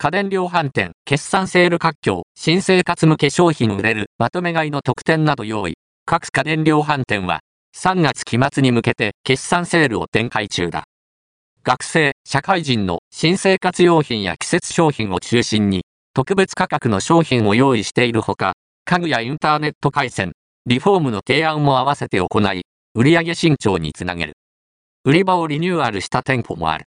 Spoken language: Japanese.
家電量販店、決算セール活況、新生活向け商品売れる、まとめ買いの特典など用意。各家電量販店は、3月期末に向けて決算セールを展開中だ。学生、社会人の新生活用品や季節商品を中心に、特別価格の商品を用意しているほか、家具やインターネット回線、リフォームの提案も合わせて行い、売上伸長につなげる。売り場をリニューアルした店舗もある。